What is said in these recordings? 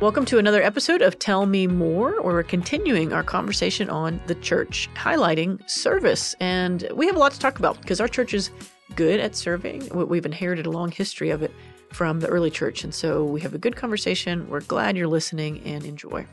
Welcome to another episode of Tell Me More, where we're continuing our conversation on the church, highlighting service. And we have a lot to talk about because our church is good at serving. We- We've inherited a long history of it from the early church. And so we have a good conversation. We're glad you're listening and enjoy.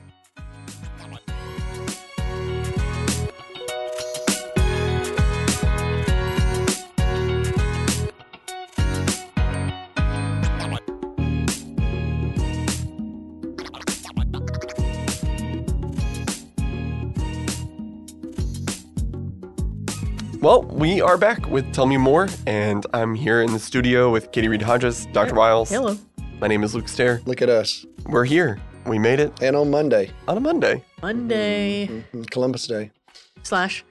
Well, we are back with Tell Me More, and I'm here in the studio with Katy Reed Hodges, Dr. Wiles. Hello. My name is Luke Stehr. Look at us. We're here. We made it And on Monday, on a Monday. Monday mhm, Columbus Day. slash.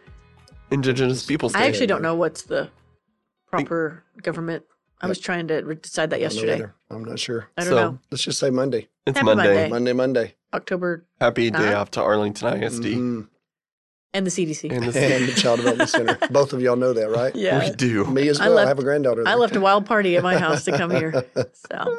Indigenous Peoples Day. I actually don't know what's the proper government. I was trying to decide that I don't know yesterday. I'm not sure. I don't So- know. Let's just say Monday. It's Happy Monday. Monday. Monday, Monday. October Happy day off to Arlington ISD. Mhm. And the CDC. And the And the Child Development Center. Both of y'all know that, right? yeah. we do. Me as well. I, left- have a granddaughter. I left a wild party at my house to come here. So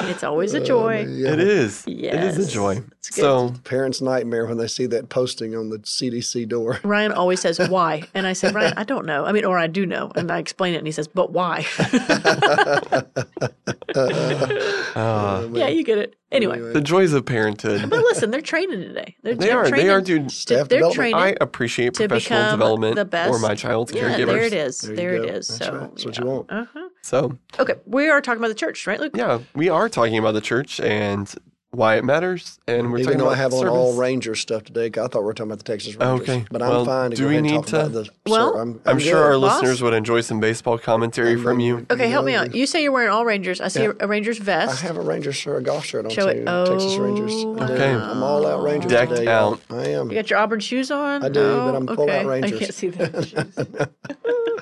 it's always a joy. Uh, yeah. It is. Yes. is a joy. It's good. So Parents' nightmare when they see that posting on the CDC door. Ryan always says, why? And I said, Ryan, I don't know. I mean, or I do know. And I explain it and he says, but why? uh, yeah, you get it. Anyway, the joys of parenthood. but listen, they're training today. They're, They they're are. They are doing. to- Staff they're development. training. I appreciate professional development the best. for my child's yeah, caregivers. there it is. There you There, it go. is. That's so right. That's what you want. Uh-huh. So Okay, we are talking about the church, right, Luke? yeah, we are talking about the church and why it matters, and we're Even talking though about I have on service. all Rangers stuff today, 'cause I thought we were talking about the Texas Rangers. Okay. But I'm Well, fine to do go we ahead and need talk to- about the. Well, sir, I'm, I'm, I'm sure our. Boss? listeners would enjoy some baseball commentary I'm- from you. Okay, help me out. You say you're wearing all Rangers. I see Yeah. a Rangers vest. I vest. have a Rangers shirt, a golf shirt on Show too. it. Texas Rangers. Oh, I do. Okay. I'm all out Rangers Decked today. y'all. out. I am. You got your Auburn shoes on? I do, but I'm full okay. out Rangers. I can't see the shoes.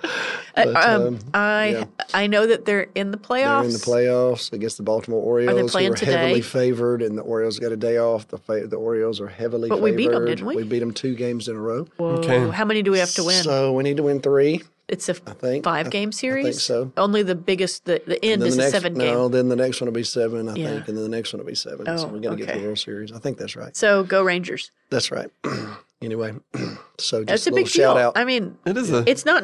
But, um, um, I yeah. I know that they're in the playoffs. They're in the playoffs against the Baltimore Orioles. playing who are today? heavily favored, and the Orioles got a day off. The fa- the Orioles are heavily But we favored. beat 'em, didn't we? We beat them two games in a row. Whoa. Okay. How many do we have to win? So we need to win three. it's a I think five game series. I think so. Only the biggest. The, the end is the a next, seven game. No, then the next one will be seven, I Yeah. think, and then the next one will be seven. so Oh, we got to get to okay. the World Series. I think that's right. So go Rangers. That's right. anyway, so That's just a a little big deal. shout out. I mean, It is a. it's not.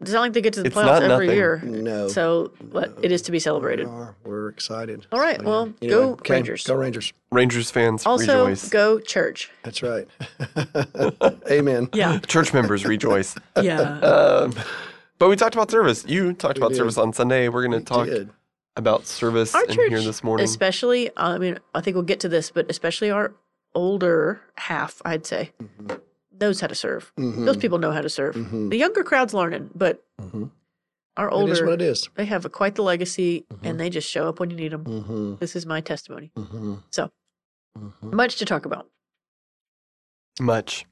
It's not like they get to the It's playoffs every nothing. year. no, So but it is to be celebrated. we are. We're excited. All right, So, yeah. well, Anyway, go okay, Rangers. Go Rangers. Rangers fans Also, rejoice. go church. That's right. Amen. Yeah. Church members rejoice. Yeah. Um, but we talked about service. You talked We about did. service on Sunday. We're going to talk Did. about service Our in church, here this morning. especially, I mean, I think we'll get to this, but especially our older half, I'd say, Mhm. Knows how to serve. Mhm. Those people know how to serve. Mhm. The younger crowd's learning, but Mhm. our It is what it is. they have a, quite the legacy Mhm. and they just show up when you need them. Mm-hmm. This is my testimony. Mm-hmm. So. Much to talk about. much.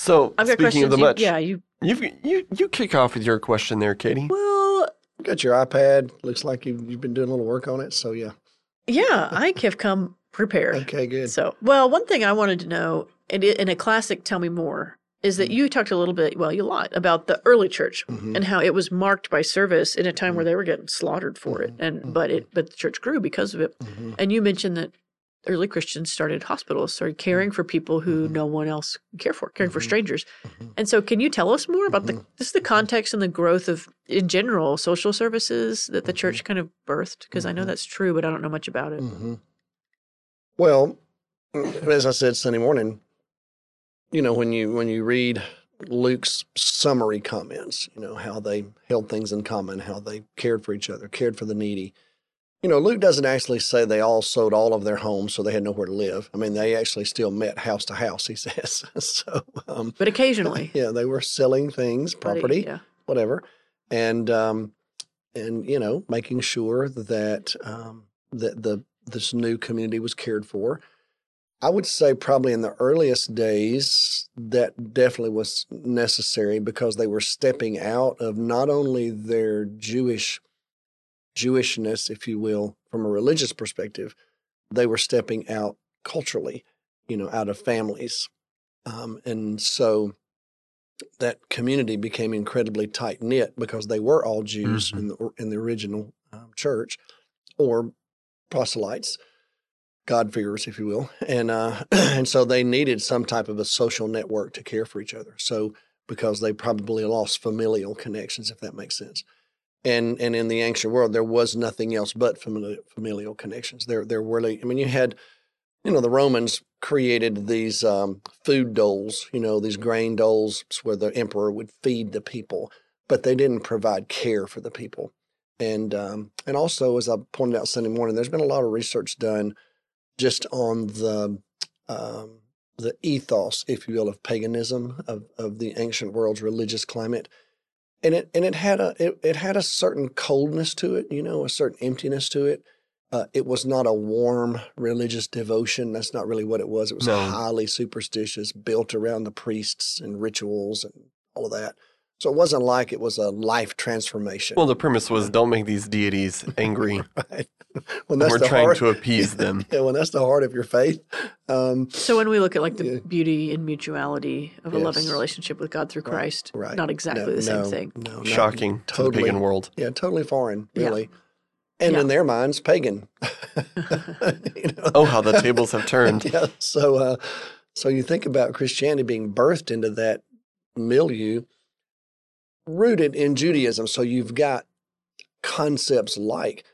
So I've got speaking questions. of the You- yeah, you. you've, you you kick off with your question there, Katy. Well, got your iPad. Looks like you've, you've been doing a little work on it. So yeah. yeah, I have come prepared. Okay, good. So, well, one thing I wanted to know, and in a classic "Tell Me More," is Mm-hmm. that you talked a little bit, well, you lot about the early church Mhm. and how it was marked by service in a time where they were getting slaughtered for it, Mhm. and but it but the church grew because of it. Mhm. And you mentioned that early Christians started hospitals, started caring for people who no one else cared for, caring for strangers. And so, can you tell us more about the just the context and the growth of, in general, social services that the Mm-hmm. church kind of birthed? Because I know that's true, but I don't know much about it. Well, as I said Sunday morning, you know when you when you read Luke's summary comments, you know how they held things in common, how they cared for each other, cared for the needy. You know, Luke doesn't actually say they all sold all of their homes so they had nowhere to live. I mean, they actually still met house to house. He says so. Um, But occasionally, yeah, they were selling things, but property, yeah. whatever, and um, and you know making sure that um, that the this new community was cared for. I would say probably in the earliest days that definitely was necessary because they were stepping out of not only their Jewish Jewishness, if you will, from a religious perspective, they were stepping out culturally, you know, out of families, um, and so that community became incredibly tight knit because they were all Jews Mhm. in the in the original um, church or proselytes. God-fearers, if you will, and uh, and so they needed some type of a social network to care for each other. So because they probably lost familial connections, if that makes sense. And and in the ancient world, there was nothing else but familial, familial connections. There there were, I mean, you had, you know, the Romans created these um, food doles, you know, these grain doles where the emperor would feed the people, but they didn't provide care for the people. And um, and also, as I pointed out Sunday morning, there's been a lot of research done just on the um, the ethos, if you will, of paganism of, of the ancient world's religious climate, and it and it had a it, it had a certain coldness to it, you know, a certain emptiness to it. Uh, it was not a warm religious devotion. That's not really what it was. It was No. highly superstitious, built around the priests and rituals and all of that. So it wasn't like it was a life transformation. Well, the premise was don't make these deities angry. right? when that's We're the trying heart, to appease them. yeah, when that's the heart of your faith. Um, So when we look at like the Yeah. beauty and mutuality of a loving relationship with God through Christ, right. not exactly no, the same no, thing. No, not- Shocking to the totally. pagan world. Yeah, totally foreign, Yeah. really. And Yeah. in their minds, pagan. you know? Oh, how the tables have turned. yeah. So, uh, so you think about Christianity being birthed into that milieu, rooted in Judaism. So you've got concepts like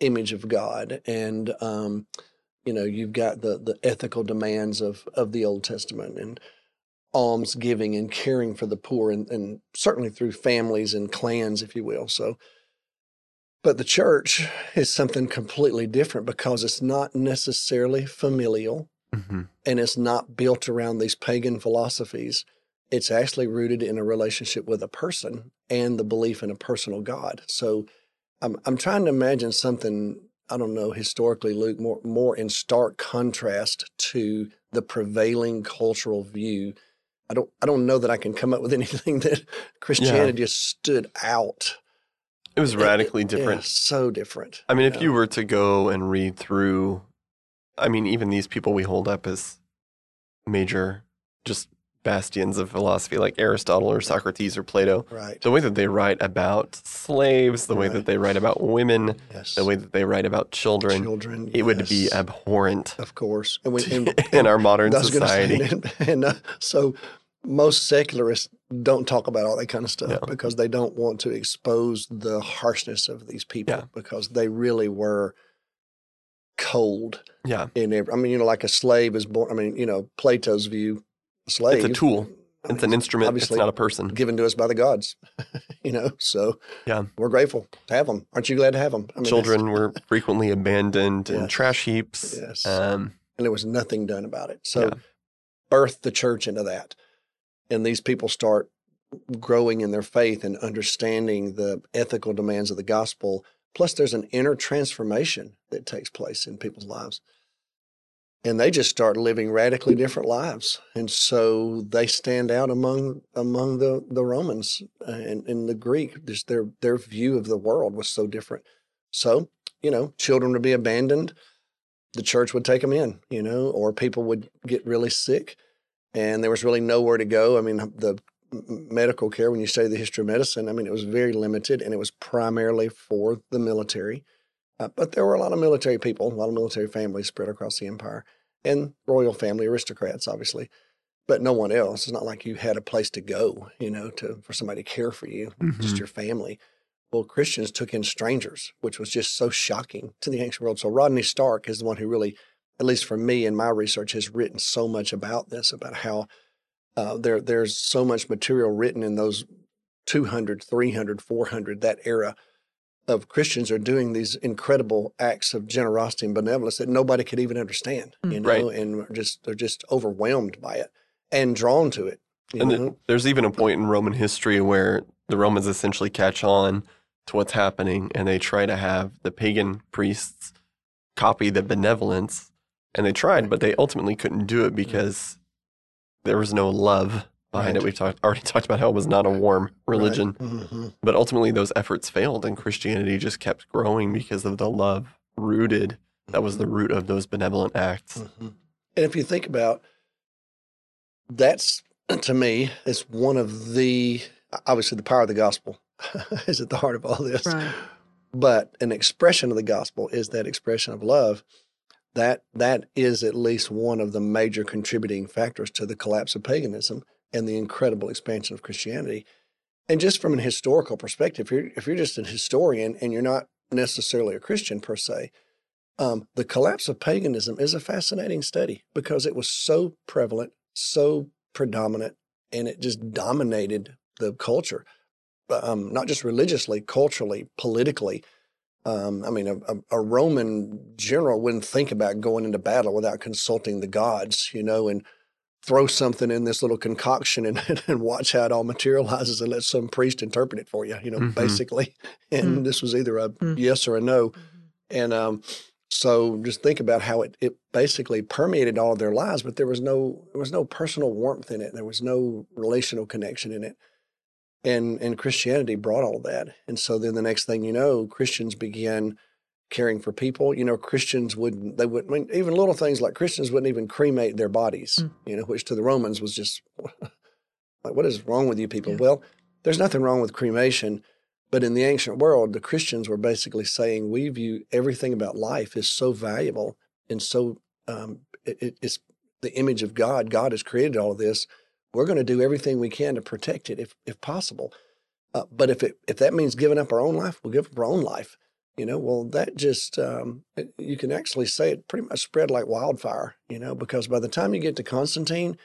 image of God, and um, you know you've got the the ethical demands of of the Old Testament and alms giving and caring for the poor, and, and certainly through families and clans, if you will. So. But the church is something completely different because it's not necessarily familial hmm and it's not built around these pagan philosophies. It's actually rooted in a relationship with a person and the belief in a personal God. So I'm I'm trying to imagine something I don't know historically, Luke, more more in stark contrast to the prevailing cultural view. I don't I don't know that I can come up with anything that Christianity just stood out. It was It- radically yeah, different. so different. I mean, if Yeah. you were to go and read through, I mean, even these people we hold up as major just bastions of philosophy, like Aristotle or Socrates or Plato, right. the way that they write about slaves, the way that they write about women, Yes. the way that they write about children, children. it would be abhorrent of course. And we, and, in our modern gonna say, society. and, and, uh, so most secularists don't talk about all that kind of stuff because they don't want to expose the harshness of these people Yeah. because they really were cold Yeah, in every. I mean, you know, like a slave is born. I mean, you know, Plato's view, slave. it's a tool. It's an instrument. It's obviously not a person. given to us by the gods. you know, so Yeah. we're grateful to have them. Aren't you glad to have them? I mean, Children were frequently abandoned in trash heaps. Yes. Um, and there was nothing done about it. So Yeah. birthed the church into that. And these people start growing in their faith and understanding the ethical demands of the gospel. Plus, there's an inner transformation that takes place in people's lives. And they just start living radically different lives. And so they stand out among among the, the Romans uh, and, and the Greek. Just their their view of the world was so different. So, you know, children would be abandoned the church would take them in, you know, or people would get really sick and there was really nowhere to go. I mean, the medical care, when you study the history of medicine, I mean, it was very limited and it was primarily for the military. Uh, but there were a lot of military people, a lot of military families spread across the empire and royal family aristocrats, obviously, but no one else. It's not like you had a place to go, you know, to for somebody to care for you, just Mhm. your family. Well, Christians took in strangers, which was just so shocking to the ancient world. So Rodney Stark is the one who really, at least for me in my research, has written so much about this, about how uh, there there's so much material written in those 200, 300, 400, that era of Christians are doing these incredible acts of generosity and benevolence that nobody could even understand, hmm. you know, Right. and just they're just overwhelmed by it and drawn to it. And know? the, there's even a point in Roman history where the Romans essentially catch on to what's happening and they try to have the pagan priests copy the benevolence. And they tried, but they ultimately couldn't do it because there was no love behind Right. it. We've talked, already talked about how it was not a warm religion. Right. Mhm. But ultimately, those efforts failed, and Christianity just kept growing because of the love rooted. That was the root of those benevolent acts. Mhm. And if you think about that's to me is one of the obviously the power of the gospel is at the heart of all this. Right. But an expression of the gospel is that expression of love that that is at least one of the major contributing factors to the collapse of paganism and the incredible expansion of Christianity. And just from an historical perspective, if you're, if you're just a historian and you're not necessarily a Christian per se, um, the collapse of paganism is a fascinating study because it was so prevalent, so predominant, and it just dominated the culture, um, not just religiously, culturally, politically. Um, I mean, a, a, Roman general wouldn't think about going into battle without consulting the gods, you know, and throw something in this little concoction and, and watch how it all materializes and let some priest interpret it for you, you know, mm-hmm. basically. And mm-hmm. this was either a mm-hmm. yes or a no. Mm-hmm. And um, so just think about how it, it basically permeated all of their lives, but there was no there was no personal warmth in it. There was no relational connection in it. And and Christianity brought all that. And so then the next thing you know, Christians began caring for people. You know, Christians wouldn't, they wouldn't, I mean, even little things like Christians wouldn't even cremate their bodies, mm. you know, which to the Romans was just like, what is wrong with you people? Yeah. Well, there's nothing wrong with cremation. But in the ancient world, the Christians were basically saying we view everything about life is so valuable and so um, it, it's the image of God. God has created all of this. We're going to do everything we can to protect it if, if possible. Uh, but if it if that means giving up our own life, we'll give up our own life. You know, well, that just, um, it, you can actually say it pretty much spread like wildfire, you know, because by the time you get to Constantine,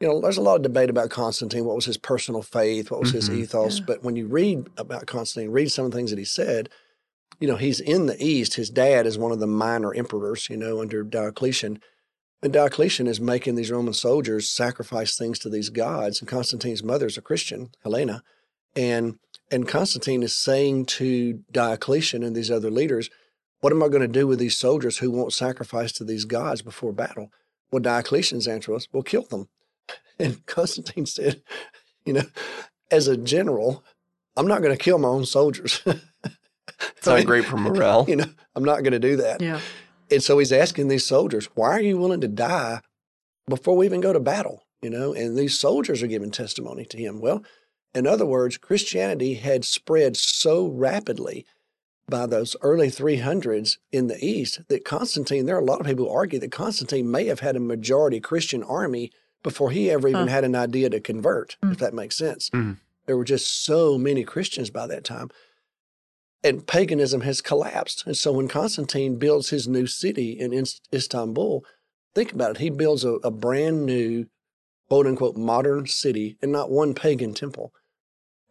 you know, there's a lot of debate about Constantine. What was his personal faith? What was mm-hmm. his ethos? Yeah. But when you read about Constantine, read some of the things that he said, you know, he's in the East. His dad is one of the minor emperors, you know, under Diocletian. And Diocletian is making these Roman soldiers sacrifice things to these gods. And Constantine's mother is a Christian, Helena. And and Constantine is saying to Diocletian and these other leaders, What am I going to do with these soldiers who won't sacrifice to these gods before battle? Well, Diocletian's answer was, Well, kill them. And Constantine said, You know, as a general, I'm not going to kill my own soldiers. it's not great for morale. You know, I'm not going to do that. Yeah. And so he's asking these soldiers, Why are you willing to die before we even go to battle? You know, and these soldiers are giving testimony to him. Well, in other words, Christianity had spread so rapidly by those early 300s in the East that Constantine, there are a lot of people who argue that Constantine may have had a majority Christian army before he ever even huh. had an idea to convert, mm. if that makes sense. Mm. There were just so many Christians by that time. And paganism has collapsed. And so when Constantine builds his new city in Istanbul, think about it. He builds a, a brand new, quote unquote, modern city and not one pagan temple.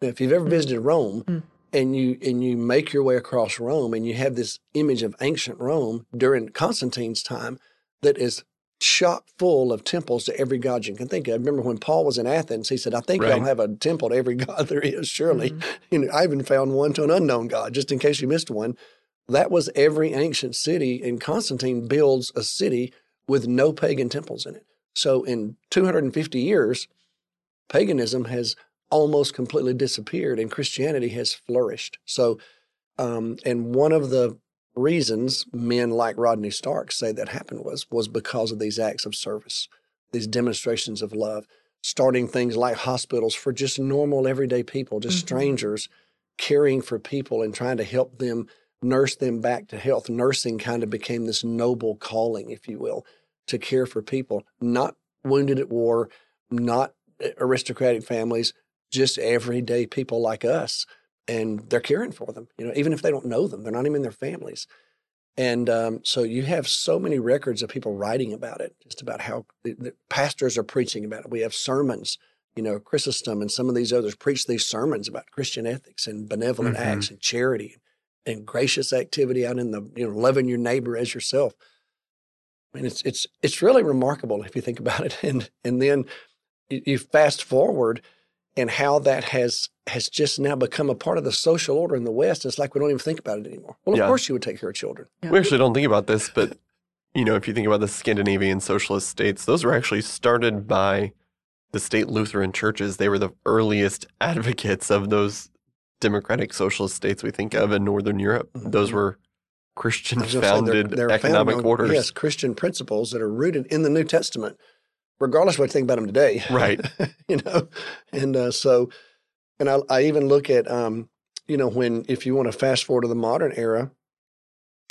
If you've ever mm. visited Rome mm. and you and you make your way across Rome and you have this image of ancient Rome during Constantine's time that is chock full of temples to every god you can think of. I remember when Paul was in Athens, he said, I think right. y'all have a temple to every god there is, surely. Mm-hmm. You know, I even found one to an unknown god, just in case you missed one. That was every ancient city, and Constantine builds a city with no pagan temples in it. So in 250 years, paganism has almost completely disappeared and Christianity has flourished. So, um, and one of the reasons men like Rodney Stark say that happened was was because of these acts of service, these demonstrations of love, starting things like hospitals for just normal everyday people, just mm-hmm. strangers, caring for people and trying to help them nurse them back to health. Nursing kind of became this noble calling, if you will, to care for people not wounded at war, not aristocratic families, just everyday people like us, and they're caring for them. You know, even if they don't know them, they're not even in their families. And um, so you have so many records of people writing about it, just about how the, the pastors are preaching about it. We have sermons, you know, Chrysostom and some of these others preach these sermons about Christian ethics and benevolent mm-hmm. acts and charity and gracious activity out in the, you know, loving your neighbor as yourself. I mean, it's it's it's really remarkable if you think about it. And and then you, you fast forward and how that has has just now become a part of the social order in the West. It's like we don't even think about it anymore. Well, of yeah. course you would take care of children. Yeah. We actually don't think about this, but you know, if you think about the Scandinavian socialist states, those were actually started by the state Lutheran churches. They were the earliest advocates of those democratic socialist states we think of in Northern Europe. Mm-hmm. Those were Christian founded they're, they're economic founded, orders. Yes, Christian principles that are rooted in the New Testament regardless of what you think about them today. Right. you know, and uh, so, and I, I even look at, um, you know, when if you want to fast forward to the modern era,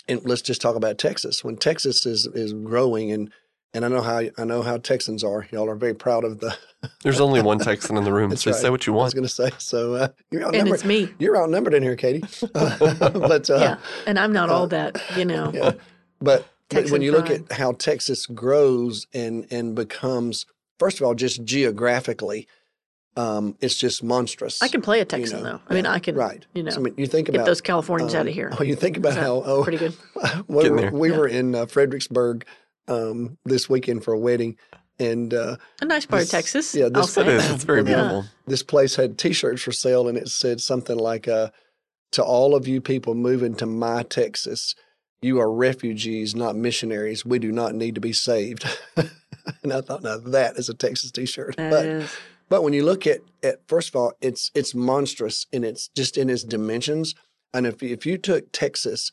and let's just talk about Texas. When Texas is is growing and and I know how I know how Texans are. Y'all are very proud of the. There's only one Texan in the room, That's so right. say what you want. I was going to say. So uh, you're outnumbered. And outnumbered. it's me. You're outnumbered in here, Katy. but uh, yeah. And I'm not uh, all that, you know. yeah. But, but Texan when you look at how Texas grows and and becomes, first of all, just geographically, um, it's just monstrous. I can play a Texan, know, though. I mean, I can, right. you know, So, I mean, you think get about those Californians out um, of here. Oh, you think about Is how oh, Pretty good. we were, we Yeah. were in uh, Fredericksburg um, this weekend for a wedding, and uh, A nice part this- of Texas. yeah, I'll this- say. It is. It's very Yeah. beautiful. this place had T-shirts for sale, and it said something like, uh, "To all of you people moving to my Texas, you are refugees, not missionaries. We do not need to be saved." and I thought, now that is a Texas T-shirt. That but is. but when you look at, at first of all, it's it's monstrous in its just in its dimensions. And if if you took Texas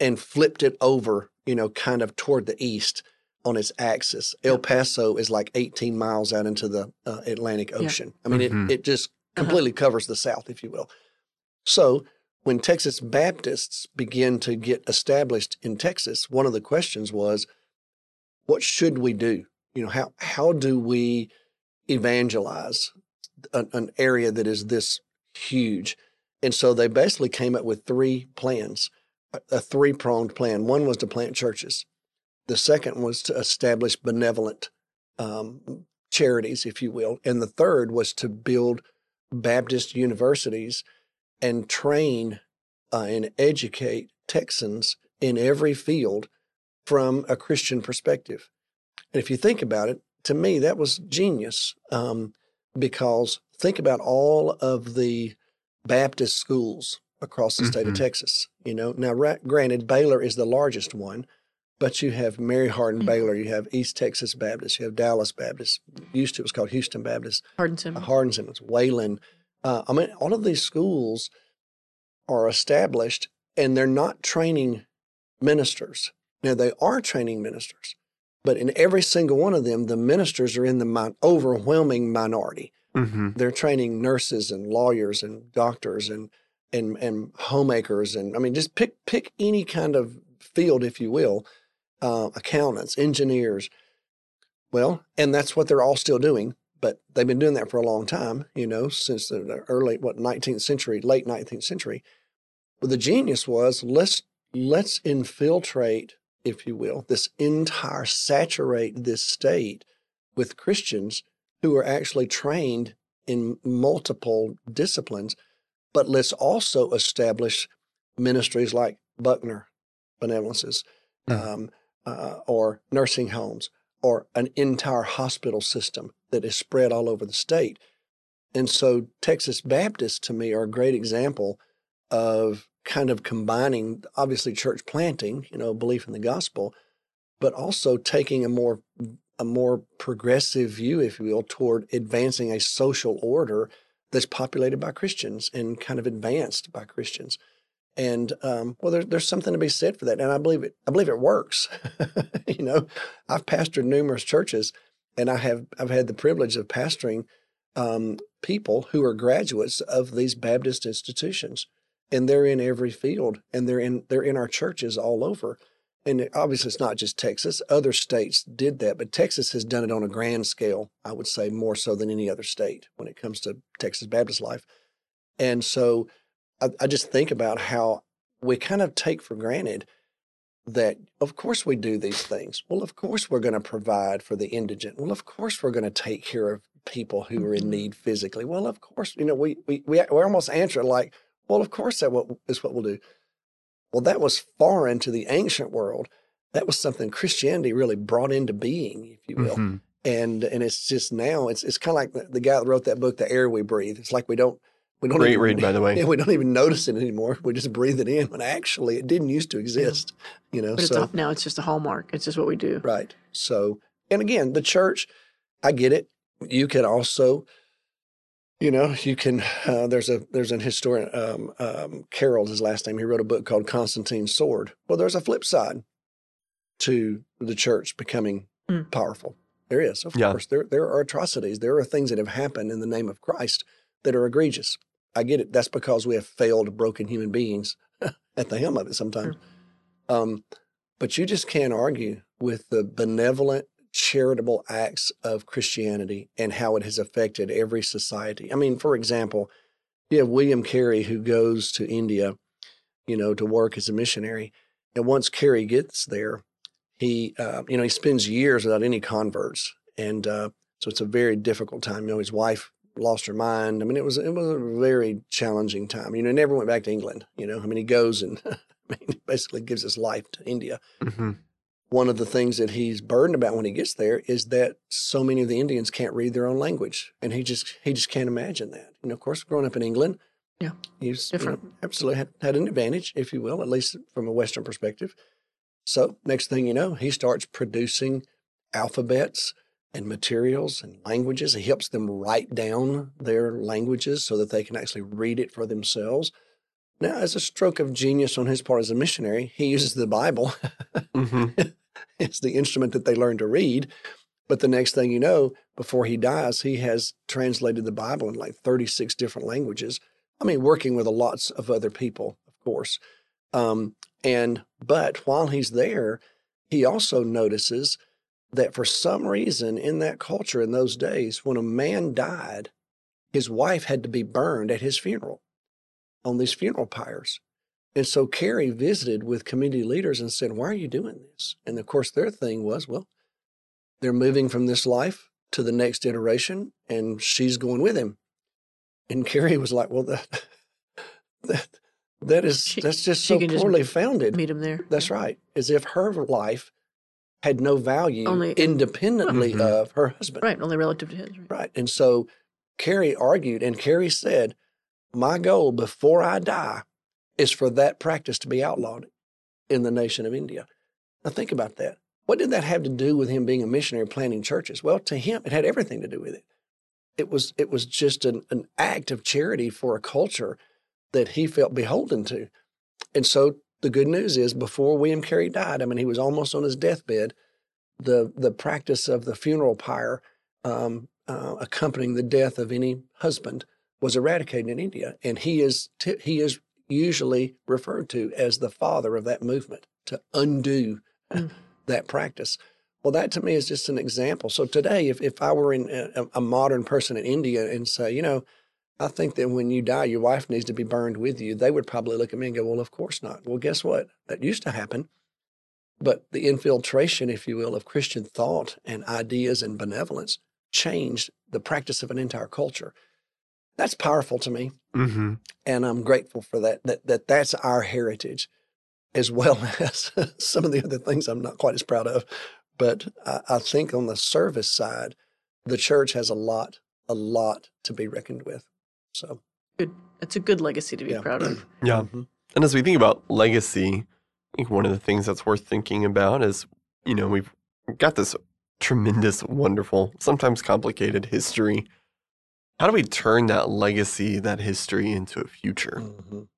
and flipped it over, you know, kind of toward the east on its axis, El Paso is like 18 miles out into the uh, Atlantic Ocean. I mean, Mhm. it it just Uh-huh. completely covers the South, if you will. So when Texas Baptists begin to get established in Texas, one of the questions was, what should we do? You know, how how do we evangelize an, an area that is this huge? And so they basically came up with three plans, a, a three pronged plan. One was to plant churches. The second was to establish benevolent um, charities, if you will. And the third was to build Baptist universities and train uh, and educate Texans in every field from a Christian perspective. And if you think about it, to me, that was genius um, because think about all of the Baptist schools across the state of Mhm. Texas. You know, now ra- granted, Baylor is the largest one, but you have Mary Hardin Mhm. Baylor, you have East Texas Baptist, you have Dallas Baptist. Used to it was called Houston Baptist. Him. Uh, Hardin Simmons, Wayland. Uh, I mean, all of these schools are established and they're not training ministers. Now, they are training ministers, but in every single one of them, the ministers are in the mi- overwhelming minority. hmm They're training nurses and lawyers and doctors and and and homemakers and I mean, just pick pick any kind of field, if you will, uh, accountants, engineers. Well, and that's what they're all still doing, but they've been doing that for a long time, you know, since the early what 19th century, late 19th century. But the genius was let's let's infiltrate, if you will, this entire saturate this state with Christians who are actually trained in multiple disciplines, but let's also establish ministries like Buckner Benevolences Mm. um, uh, or nursing homes or an entire hospital system that is spread all over the state. And so Texas Baptists to me are a great example of kind of combining obviously church planting, you know, belief in the gospel, but also taking a more a more progressive view, if you will, toward advancing a social order that's populated by Christians and kind of advanced by Christians. And um, well, there's there's something to be said for that, and I believe it. I believe it works. you know, I've pastored numerous churches, and I have I've had the privilege of pastoring um, people who are graduates of these Baptist institutions, and they're in every field, and they're in they're in our churches all over. And obviously, it's not just Texas. Other states did that, but Texas has done it on a grand scale. I would say more so than any other state when it comes to Texas Baptist life. And so, I, I just think about how we kind of take for granted that, of course, we do these things. Well, of course, we're going to provide for the indigent. Well, of course, we're going to take care of people who are in Mhm. need physically. Well, of course, you know, we we we, we almost answer like, well, of course, that what is what we'll do. Well, that was foreign to the ancient world. That was something Christianity really brought into being, if you will. Mhm. And and it's just now it's it's kind of like the, the guy that wrote that book, The Air We Breathe. It's like we don't we don't Great even, read, by the way. yeah, we don't even notice it anymore. We just breathe it in when actually it didn't used to exist. You know, But it's so off now. It's just a hallmark. It's just what we do. right. So and again, the church, I get it. You can also, you know, you can. Uh, there's a there's an historian, um, um, Carroll's his last name. He wrote a book called Constantine's Sword. Well, there's a flip side to the church becoming Mm. powerful. There is, of Yeah. course. There there are atrocities. There are things that have happened in the name of Christ that are egregious. I get it. That's because we have failed, broken human beings at the helm of it sometimes. Um, but you just can't argue with the benevolent, charitable acts of Christianity and how it has affected every society. I mean, for example, you have William Carey who goes to India, you know, to work as a missionary. And once Carey gets there, he, uh, you know, he spends years without any converts. And uh, so it's a very difficult time. You know, his wife lost her mind. I mean, it was it was a very challenging time. You know, he never went back to England. You know, I mean, he goes and I mean, basically gives his life to India. hmm One of the things that he's burdened about when he gets there is that so many of the Indians can't read their own language, and he just he just can't imagine that. You know, of course, growing up in England, Yeah. he's you know, Different. absolutely had, had an advantage, if you will, at least from a Western perspective. So next thing you know, he starts producing alphabets and materials and languages. He helps them write down their languages so that they can actually read it for themselves. Now, as a stroke of genius on his part as a missionary, he uses the Bible hmm it's the instrument that they learn to read. But the next thing you know, before he dies, he has translated the Bible in like 36 different languages. I mean, working with lots of other people, of course. Um, and, but while he's there, he also notices that for some reason in that culture in those days, when a man died, his wife had to be burned at his funeral on these funeral pyres. And so Carey visited with community leaders and said, Why are you doing this? And of course, their thing was, Well, they're moving from this life to the next iteration, and she's going with him. And Carey was like, Well, that, that, that is, She- that's just so can just poorly founded. Meet him there. That's right. As if her life had no value Only- independently Mhm. of her husband. Right, only relative to his. Right. Right. And so Carey argued, and Carey said, My goal before I die is for that practice to be outlawed in the nation of India. Now, think about that. What did that have to do with him being a missionary planting churches? Well, to him, it had everything to do with it. It was, it was just an, an act of charity for a culture that he felt beholden to. And so the good news is, before William Carey died, I mean, he was almost on his deathbed. The the practice of the funeral pyre um, uh, accompanying the death of any husband was eradicated in India, and he is t- he is usually referred to as the father of that movement to undo Mm. that practice. Well, that to me is just an example. So today, if if I were in a, a modern person in India and say, you know, I think that when you die, your wife needs to be burned with you, they would probably look at me and go, well, of course not. Well, guess what? That used to happen. But the infiltration, if you will, of Christian thought and ideas and benevolence changed the practice of an entire culture. That's powerful to me, hmm and I'm grateful for that. That that that's our heritage, as well as some of the other things I'm not quite as proud of. But I, I think on the service side, the church has a lot, a lot to be reckoned with. So Good. It's a good legacy to be Yeah. proud of. Yeah. Mhm. And as we think about legacy, I think one of the things that's worth thinking about is, you know, we've got this tremendous, wonderful, sometimes complicated history. How do we turn that legacy, that history into a future? Mhm.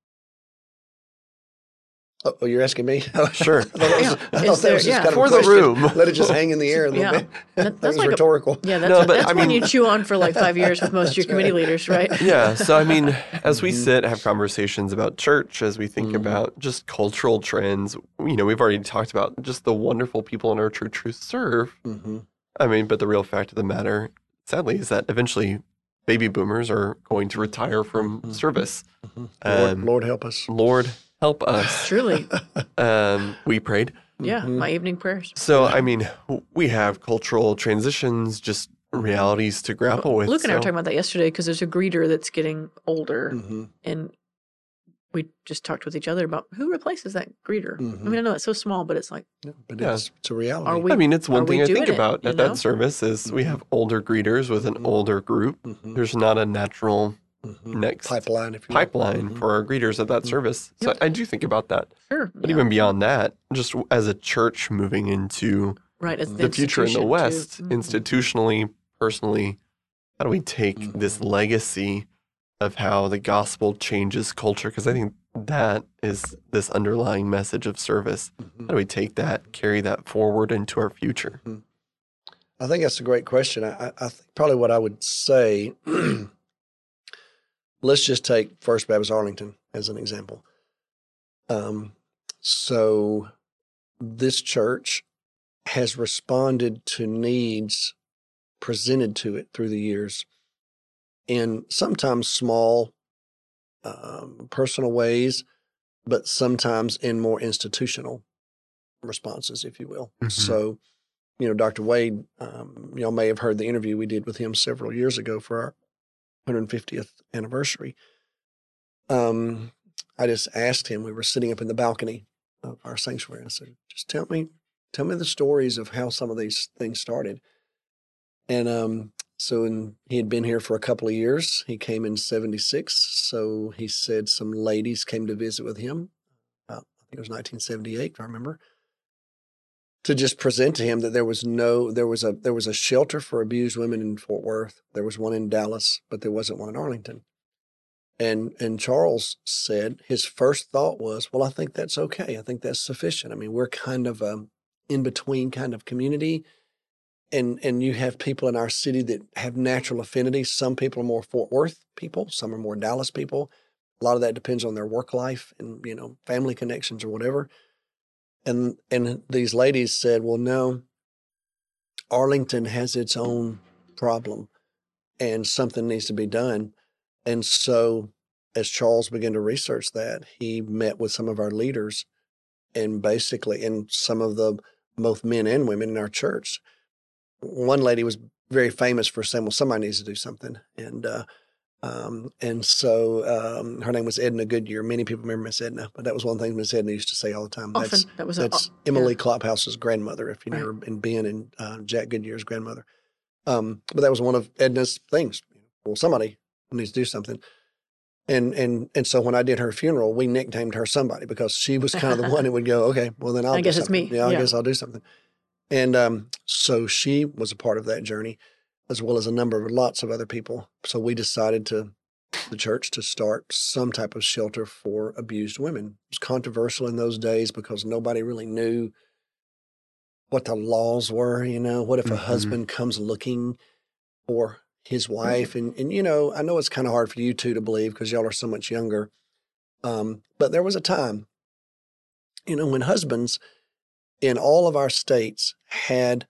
Oh, oh, you're asking me? Sure. I thought that was, Yeah. I thought Is that there- was just yeah. kind of For the room. Let it just hang in the air a little Yeah. bit. That- That, that's was like a- rhetorical. Yeah, that's, No, what- but that's I one mean- you chew on for like five years with most of your committee right. leaders, right? yeah. So, I mean, as we Mhm. sit, have conversations about church, as we think Mhm. about just cultural trends, you know, we've already talked about just the wonderful people in our true who serve. hmm I mean, but the real fact of the matter, sadly, is that eventually baby boomers are going to retire from Mhm. service. Lord, Um, Lord help us. Lord, help us. Truly. Um, we prayed. Yeah, Mhm. my evening prayers. So, I mean, we have cultural transitions, just realities to grapple with. Luke and I were talking about that yesterday because there's a greeter that's getting older, hmm and we just talked with each other about who replaces that greeter. I Mhm. mean, I know it's so small, but it's like, Yeah, but Yeah. it's, it's a reality. Are we- I mean, it's one thing we I think it, about at know? that service is we have older greeters with an Mhm. older group. Mhm, There's not a natural mhm. next pipeline, if you will. pipeline Mhm. for our greeters at that Mhm. service. So Yep. I do think about that. sure. But yeah, even beyond that, just as a church moving into right, it's the future in the institution, too. West, Mhm. institutionally, personally, how do we take this Mhm. legacy of how the gospel changes culture? Because I think that is this underlying message of service. Mhm. How do we take that, carry that forward into our future? I think that's a great question. I, I I probably what I would say, let's just take First Baptist Arlington as an example. Um, so this church has responded to needs presented to it through the years in sometimes small um, personal ways, but sometimes in more institutional responses, if you will. Mhm. So, you know, Dr. Wade, um, y'all may have heard the interview we did with him several years ago for our 150th anniversary. Um, I just asked him, we were sitting up in the balcony of our sanctuary. I said, just tell me, tell me the stories of how some of these things started. And um, so in, he had been here for a couple of years. He came in 76. So he said some ladies came to visit with him. About, I think it was 1978, if I remember. To just present to him that there was no, there was a there was a shelter for abused women in Fort Worth. There was one in Dallas, but there wasn't one in Arlington. And and Charles said his first thought was, well, I think that's okay. I think that's sufficient. I mean, we're kind of a in between kind of community and and you have people in our city that have natural affinities. Some people are more Fort Worth people, some are more Dallas people. A lot of that depends on their work life and you know family connections or whatever. And and these ladies said, "Well, no. Arlington has its own problem, and something needs to be done." And so, as Charles began to research that, he met with some of our leaders, and basically, and some of the both men and women in our church one lady was very famous for saying, "Well, somebody needs to do something," and uh, um, and so um, her name was Edna Goodyear. Many people remember Miss Edna, but that was one thing Miss Edna used to say all the time. Often That's that was a, that's yeah. Emily Klopphouse's grandmother, if you know Right. her, and Ben and uh, Jack Goodyear's grandmother. Um, but that was one of Edna's things. Well, somebody needs to do something. And and and so when I did her funeral, we nicknamed her somebody because she was kind of the one that would go, okay, well then I'll I do guess it's me. Yeah, I Yeah. guess I'll do something. And um, so she was a part of that journey, as well as a number of lots of other people. So we decided to the church to start some type of shelter for abused women. It was controversial in those days because nobody really knew what the laws were. You know, what if a Mhm. husband comes looking for his wife? And and you know, I know it's kind of hard for you two to believe because y'all are so much younger. Um, but there was a time, you know, when husbands in all of our states had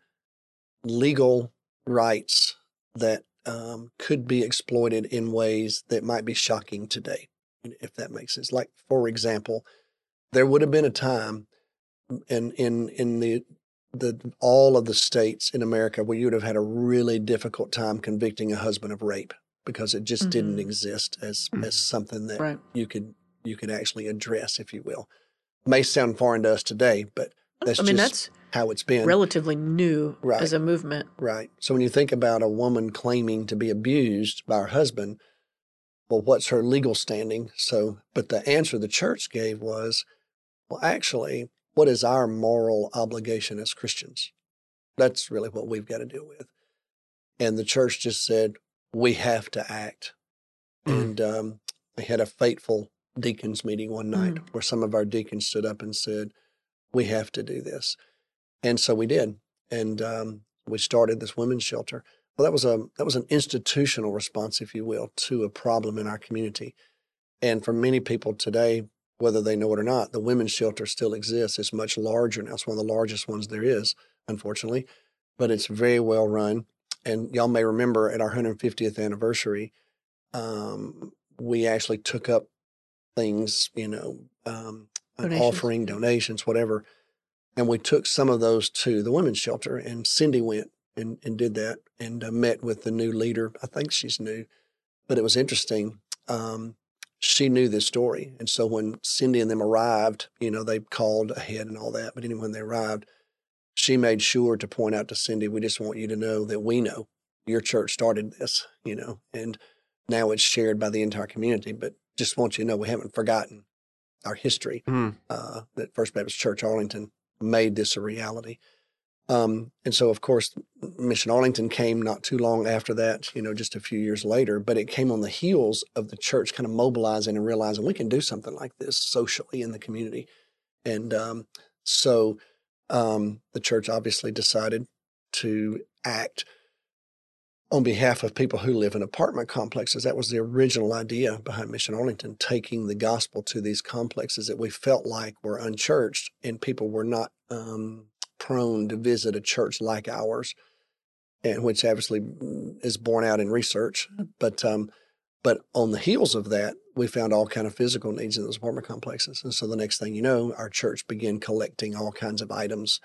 legal rights that um, could be exploited in ways that might be shocking today, if that makes sense. Like, for example, there would have been a time in in in the the all of the states in America where you would have had a really difficult time convicting a husband of rape because it just didn't Mhm. exist as Mhm. as something that Right. you could you could actually address, if you will. May sound foreign to us today, but that's I mean, just that's how it's been. relatively new Right. as a movement. Right. So when you think about a woman claiming to be abused by her husband, well, what's her legal standing? So, but the answer the church gave was, well, actually, what is our moral obligation as Christians? That's really what we've got to deal with. And the church just said, we have to act. Mm. And um, they had a fateful deacons meeting one night Mm. where some of our deacons stood up and said, we have to do this. And so we did. And um, we started this women's shelter. Well, that was a that was an institutional response, if you will, to a problem in our community. And for many people today, whether they know it or not, the women's shelter still exists. It's much larger now. It's one of the largest ones there is, unfortunately, but it's very well run. And y'all may remember at our 150th anniversary, um, we actually took up things, you know, um, Donations. offering, donations, whatever. And we took some of those to the women's shelter, and Cindy went and, and did that and uh, met with the new leader. I think she's new, but it was interesting. Um, she knew this story. And so when Cindy and them arrived, you know, they called ahead and all that. But anyway, when they arrived, she made sure to point out to Cindy, we just want you to know that we know your church started this, you know, and now it's shared by the entire community. But just want you to know we haven't forgotten our history Hmm. uh, that First Baptist Church Arlington made this a reality. Um, and so, of course, Mission Arlington came not too long after that, you know, just a few years later, but it came on the heels of the church kind of mobilizing and realizing we can do something like this socially in the community. And um, so um, the church obviously decided to act. On behalf of people who live in apartment complexes. That was the original idea behind Mission Arlington, taking the gospel to these complexes that we felt like were unchurched and people were not um, prone to visit a church like ours, and which obviously is borne out in research. But um, but on the heels of that, we found all kind of physical needs in those apartment complexes, and so the next thing you know, our church began collecting all kinds of items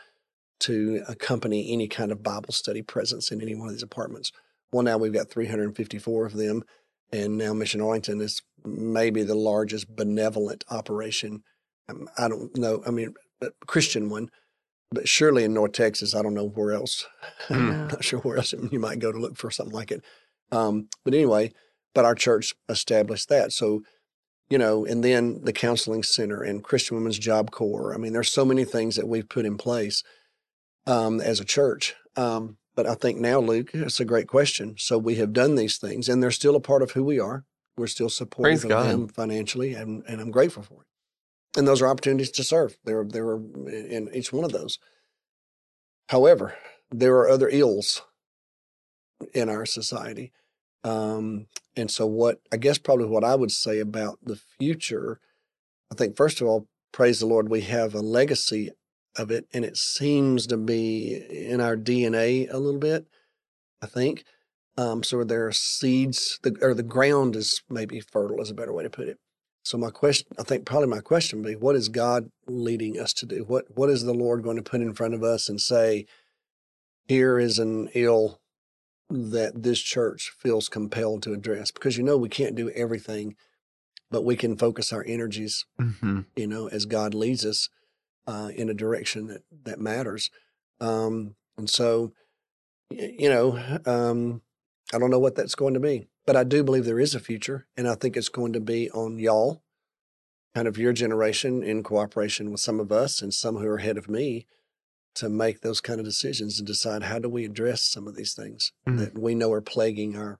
to accompany any kind of Bible study presence in any one of these apartments. Well, now we've got 354 of them, and now Mission Arlington is maybe the largest benevolent operation. Um, I don't know. I mean, Christian one, but surely in North Texas, I don't know where else. I'm not sure where else you might go to look for something like it. Um, but anyway, but our church established that. So, you know, and then the counseling center and Christian Women's Job Corps. I mean, there's so many things that we've put in place um, as a church. Um, but I think now, Luke, it's a great question. So we have done these things, and they're still a part of who we are. We're still supportive of them financially, and, and I'm grateful for it. And those are opportunities to serve. There, there are in each one of those. However, there are other ills in our society. Um, and so, what I guess probably what I would say about the future, I think, first of all, praise the Lord, we have a legacy of it, and it seems to be in our DNA a little bit. I think. Um, so there are seeds, the, or the ground is maybe fertile, is a better way to put it. So my question, I think probably my question would be, what is God leading us to do? What what is the Lord going to put in front of us and say, here is an ill that this church feels compelled to address? Because you know we can't do everything, but we can focus our energies, mm-hmm. you know, as God leads us uh, in a direction that that matters. Um, and so, you know, um, I don't know what that's going to be, but I do believe there is a future, and I think it's going to be on y'all, kind of your generation, in cooperation with some of us and some who are ahead of me, to make those kind of decisions and decide how do we address some of these things mm-hmm. that we know are plaguing our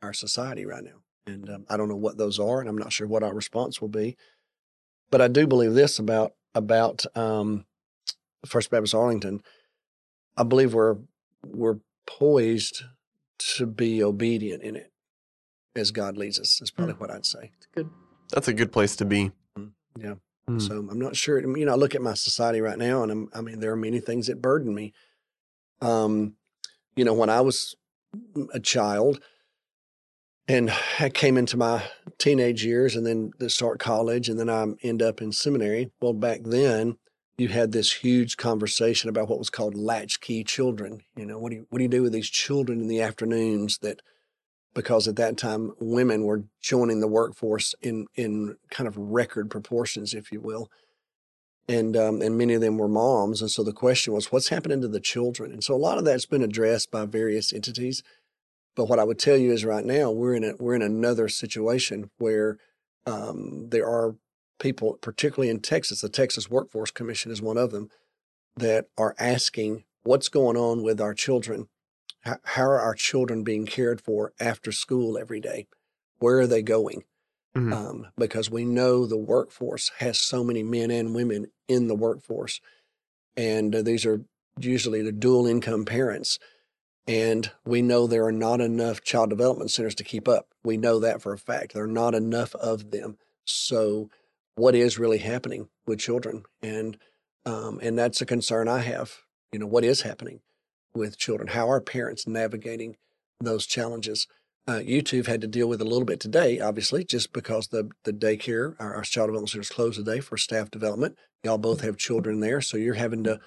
our society right now. And um, I don't know what those are, and I'm not sure what our response will be. But I do believe this about about um, First Baptist Arlington, I believe we're we're poised to be obedient in it as God leads us. Is probably mm. what I'd say. It's good. That's a good place to be. Mm. Yeah. Mm. So I'm not sure. You know, I look at my society right now, and I'm, I mean, there are many things that burden me. Um, you know, when I was a child, and I came into my teenage years and then start college and then I end up in seminary. Well, back then you had this huge conversation about what was called latchkey children. You know, what do you what do you do with these children in the afternoons that because at that time women were joining the workforce in in kind of record proportions, if you will. And um, and many of them were moms, and so the question was, what's happening to the children? And so a lot of that's been addressed by various entities. But what I would tell you is right now we're in a, we're in another situation where um, there are people, particularly in Texas, the Texas Workforce Commission is one of them, that are asking what's going on with our children. How, how are our children being cared for after school every day? Where are they going? Mm-hmm. Um, because we know the workforce has so many men and women in the workforce, and uh, these are usually the dual income parents and we know there are not enough child development centers to keep up. We know that for a fact. There are not enough of them. So, what is really happening with children? And um, and that's a concern I have. You know, what is happening with children? How are parents navigating those challenges? Uh, you two have had to deal with a little bit today, obviously, just because the the daycare, our, our child development center is closed today for staff development. Y'all both have children there, so you're having to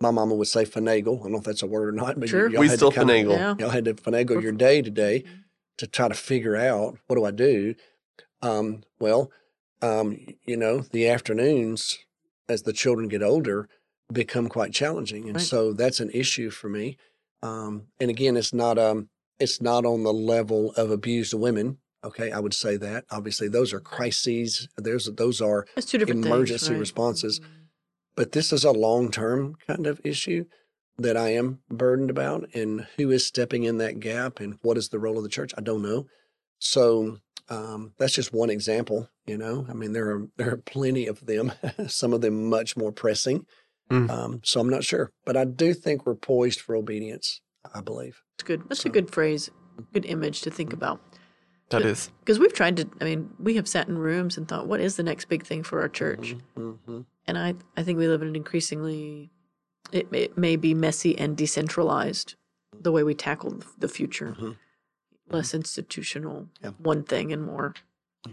my mama would say finagle. I don't know if that's a word or not, but sure. we still finagle. Of, yeah. Y'all had to finagle your day to day mm-hmm. to try to figure out what do I do. Um, well, um, you know, the afternoons as the children get older become quite challenging, and right. so that's an issue for me. Um, and again, it's not um, it's not on the level of abused women. Okay, I would say that. Obviously, those are crises. There's those are emergency things, right? responses. Mm-hmm but this is a long term kind of issue that I am burdened about. And who is stepping in that gap and what is the role of the church? I don't know. So um, that's just one example. You know, I mean, there are there are plenty of them. some of them much more pressing. Mm. Um, so I'm not sure, but I do think we're poised for obedience. I believe it's good. That's so. a good phrase. good image to think about. That But- is. Because we've tried to, I mean, we have sat in rooms and thought, what is the next big thing for our church? Mm-hmm. And I, I think we live in an increasingly, it, it may be messy and decentralized the way we tackle the future, Mhm. less institutional, Yeah. one thing and more.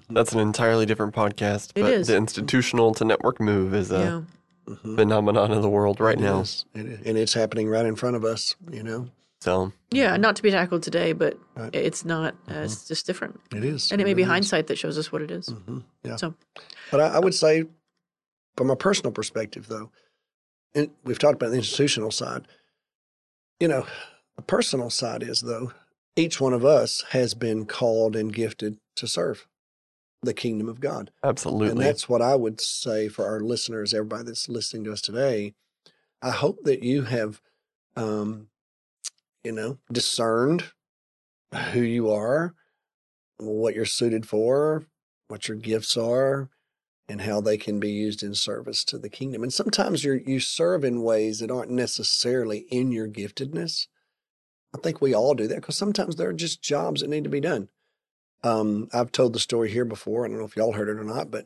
That's an entirely different podcast. It but is. the institutional to network move is a yeah. Mm-hmm. phenomenon of the world right now. It is. and it's happening right in front of us. You know, So Yeah. Not to be tackled today, but Right. it's not, uh, it's just different. it is, And it may be really is. hindsight that shows us what it is. hmm Yeah. So, But I, I would say, from a personal perspective, though, and we've talked about the institutional side. You know, the personal side is though each one of us has been called and gifted to serve the kingdom of God. Absolutely, and that's what I would say for our listeners, everybody that's listening to us today. I hope that you have, um, you know, discerned who you are, what you're suited for, what your gifts are, and how they can be used in service to the kingdom. And sometimes you you serve in ways that aren't necessarily in your giftedness. I think we all do that because sometimes there are just jobs that need to be done. Um, I've told the story here before. I don't know if y'all heard it or not, but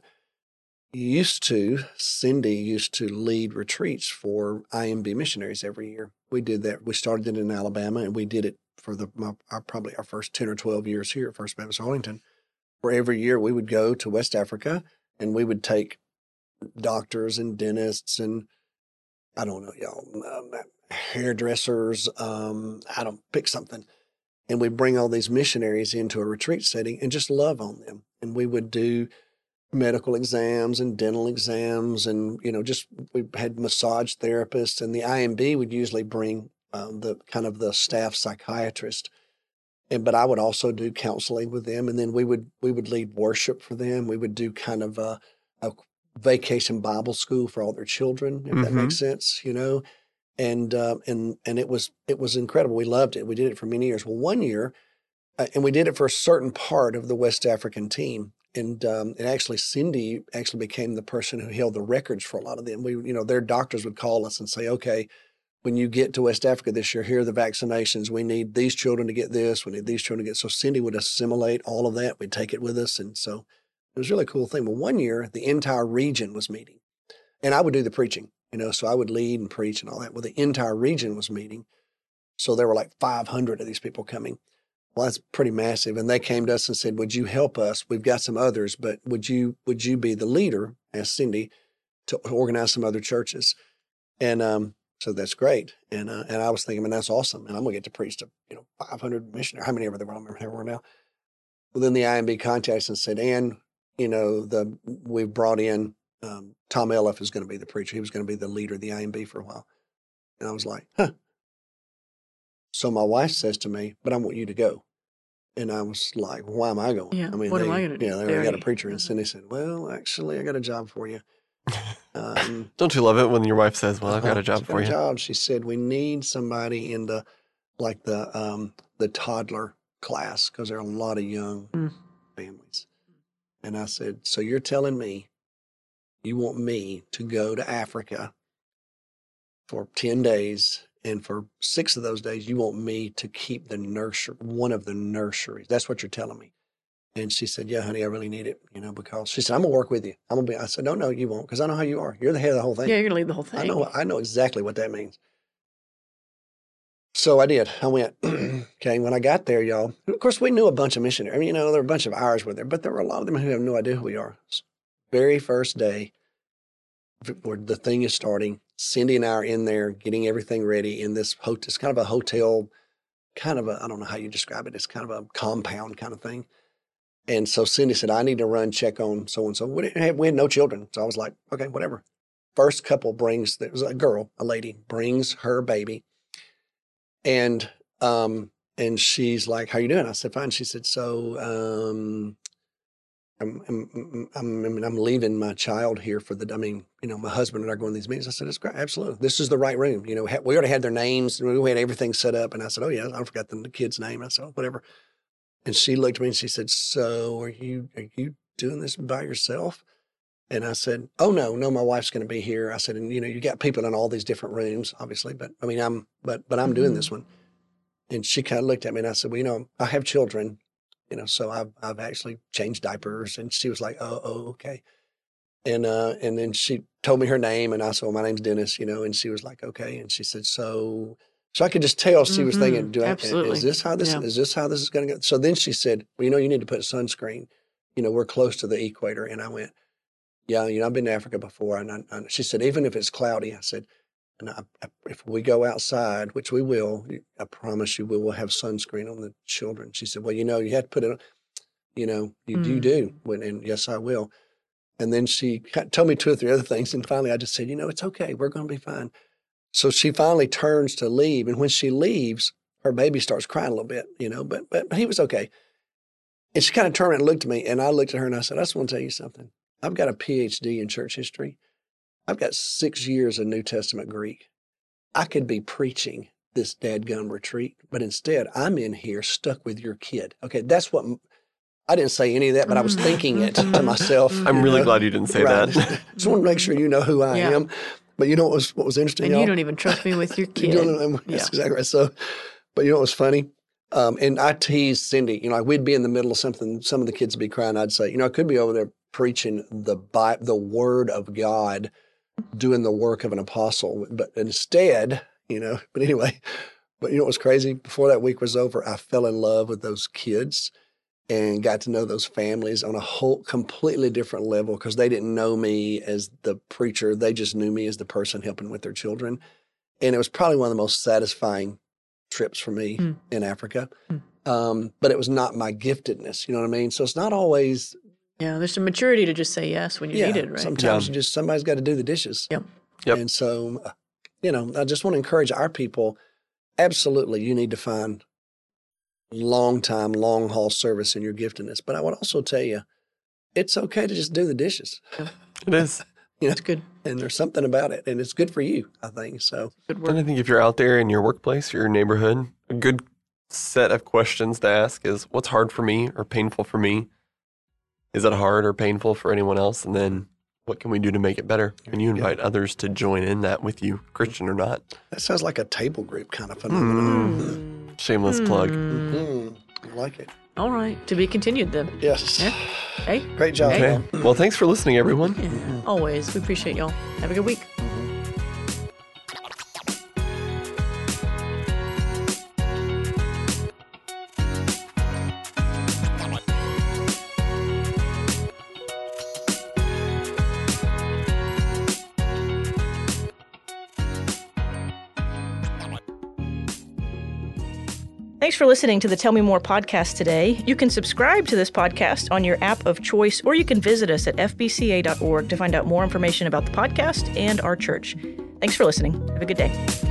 used to Cindy used to lead retreats for IMB missionaries every year. We did that. We started it in Alabama, and we did it for the my, our, probably our first ten or twelve years here at First Baptist Arlington. Where every year we would go to West Africa, and we would take doctors and dentists and I don't know, y'all, um, hairdressers. Um, I don't pick something and we bring all these missionaries into a retreat setting and just love on them. And we would do medical exams and dental exams, and you know, just we had massage therapists, and the IMB would usually bring um, the kind of the staff psychiatrist. And but I would also do counseling with them, and then we would we would lead worship for them. We would do kind of a, a vacation Bible school for all their children, if that Mhm. makes sense, you know and uh, and and it was it was incredible. We loved it. We did it for many years. Well, one year, uh, and we did it for a certain part of the West African team. And um, and actually, Cindy actually became the person who held the records for a lot of them. We, you know, their doctors would call us and say, "Okay, when you get to West Africa this year, here are the vaccinations. We need these children to get this. We need these children to get." So Cindy would assimilate all of that. We'd take it with us, and so it was a really cool thing. Well, one year, the entire region was meeting, and I would do the preaching you know, so I would lead and preach and all that. Well, the entire region was meeting. So there were like 500 of these people coming. Well, that's pretty massive. And they came to us and said, would you help us? We've got some others, but would you, would you be the leader, asked Cindy, to organize some other churches? And, um, so that's great. And, uh, and I was thinking, man, that's awesome. And I'm to get to preach to, you know, 500 missionaries, how many ever there were, I there were now. Well, then the IMB contacted and said, "And you know, the, we've brought in um, Tom Elliff is going to be the preacher. He was going to be the leader of the IMB for a while. And I was like, huh. So my wife says to me, but I want you to go. And I was like, why am I going? Yeah, I mean, what am they- I gonna do? Yeah, they already got a preacher. And Cindy said, well, actually, I got a job for you. Um, Don't you love it when your wife says, "Well, I've got uh-huh, a job she's for a you"? Job. She said, we need somebody in the, like the, um, the toddler class because there are a lot of young Mm. families. And I said, so you're telling me you want me to go to Africa for 10 days. And for six of those days, you want me to keep the nursery, one of the nurseries. That's what you're telling me. And she said, yeah, honey, I really need it, you know, because she said, I'm going to work with you. I'm to be, I said, no, no, you won't, because I know how you are. You're the head of the whole thing. Yeah, you're to lead the whole thing. I know, I know exactly what that means. So I did. I went. okay, when I got there, y'all. Of course, we knew a bunch of missionaries. I mean, you know, there were a bunch of ours were there, but there were a lot of them who have no idea who we are. Very first day, the thing is starting, Cindy and I are in there getting everything ready in this hotel. It's kind of a hotel, kind of a I don't know how you describe it. It's kind of a compound kind of thing. And so Cindy said, I need to run check on so and so. We had no children. So I was like, okay, whatever. First couple brings, there was a girl, a lady, brings her baby. And, um, and she's like, how you doing? I said, fine. She said, so, um, I'm, I'm, I'm, I'm, I'm leaving my child here for the, I mean, you know, my husband and I are going to these meetings. I said, it's great. Absolutely. This is the right room. You know, ha- we already had their names. We had everything set up. And I said, oh yeah, I forgot the kid's name. I said, "Oh, whatever. And she looked at me and she said, "So are you are you doing this by yourself?" And I said, "Oh no, no, my wife's going to be here." I said, "And you know, you got people in all these different rooms, obviously, but I mean, I'm but but I'm doing this mm-hmm. one." and she kind of looked at me and I said, well, you know, I have children, you know, so I've, I've actually changed diapers. And she was like, oh, oh, okay. And, uh, and then she told me her name and I said, well, my name's Dennis, you know, and she was like, okay. And she said, so, so I could just tell she was thinking, Mhm, do I, absolutely. is this how this, Yeah. is this how this is going to go? So then she said, well, you know, you need to put sunscreen, you know, we're close to the equator. And I went, yeah, you know, I've been to Africa before. And I, I, she said, even if it's cloudy, I said, and I, I, if we go outside, which we will, I promise you, we will have sunscreen on the children. She said, well, you know, you have to put it on, you know, you, you Mm. do. When, and yes, I will. And then she told me two or three other things. And finally, I just said, you know, it's okay. We're going to be fine. So she finally turns to leave. And when she leaves, her baby starts crying a little bit, you know, but, but, but he was okay. And she kind of turned and looked at me. And I looked at her and I said, I just want to tell you something. I've got a PhD in church history. I've got six years of New Testament Greek. I could be preaching this dadgum retreat, but instead I'm in here stuck with your kid. Okay, that's what I didn't say any of that, but I was Mhm, thinking it to mhm, myself. mhm. I'm really know? glad you didn't say Right. that. Just want to make sure you know who I Yeah. am. But you know what was what was interesting? And y'all? you don't even trust me with your kid. don't know- That's Yeah. exactly right. So, but you know what was funny? Um, and I teased Cindy, you know, like we'd be in the middle of something, some of the kids would be crying. I'd say, you know, I could be over there preaching the Bi- the word of God, doing the work of an apostle. But instead, you know, but anyway, but you know what was crazy? Before that week was over, I fell in love with those kids and got to know those families on a whole completely different level because they didn't know me as the preacher. They just knew me as the person helping with their children. And it was probably one of the most satisfying trips for me Mm. in Africa. Mm. Um, but it was not my giftedness. You know what I mean? So it's not always, Yeah, there's some maturity to just say yes when you yeah, need it, right? sometimes you just, somebody's got to do the dishes. Yep. Yep. And so, uh, you know, I just want to encourage our people. Absolutely, you need to find long time, long haul service in your giftedness. But I would also tell you, it's okay to just do the dishes. It is. It's good. And there's something about it, and it's good for you, I think. So, Good And I think if you're out there in your workplace, or your neighborhood, a good set of questions to ask is what's hard for me or painful for me? Is it hard or painful for anyone else? And then what can we do to make it better? And you invite others to join in that with you, Christian or not. that sounds like a table group kind of phenomenon. Hmm. Shameless plug. Hmm. Mm, I like it. All right. To be continued then. Yes. Yeah. Hey, Great job. Okay. y'all. Well, thanks for listening, everyone. yeah, always. We appreciate y'all. Have a good week. Thanks for listening to the Tell Me More podcast today. You can subscribe to this podcast on your app of choice, or you can visit us at fbca.org to find out more information about the podcast and our church. Thanks for listening. Have a good day.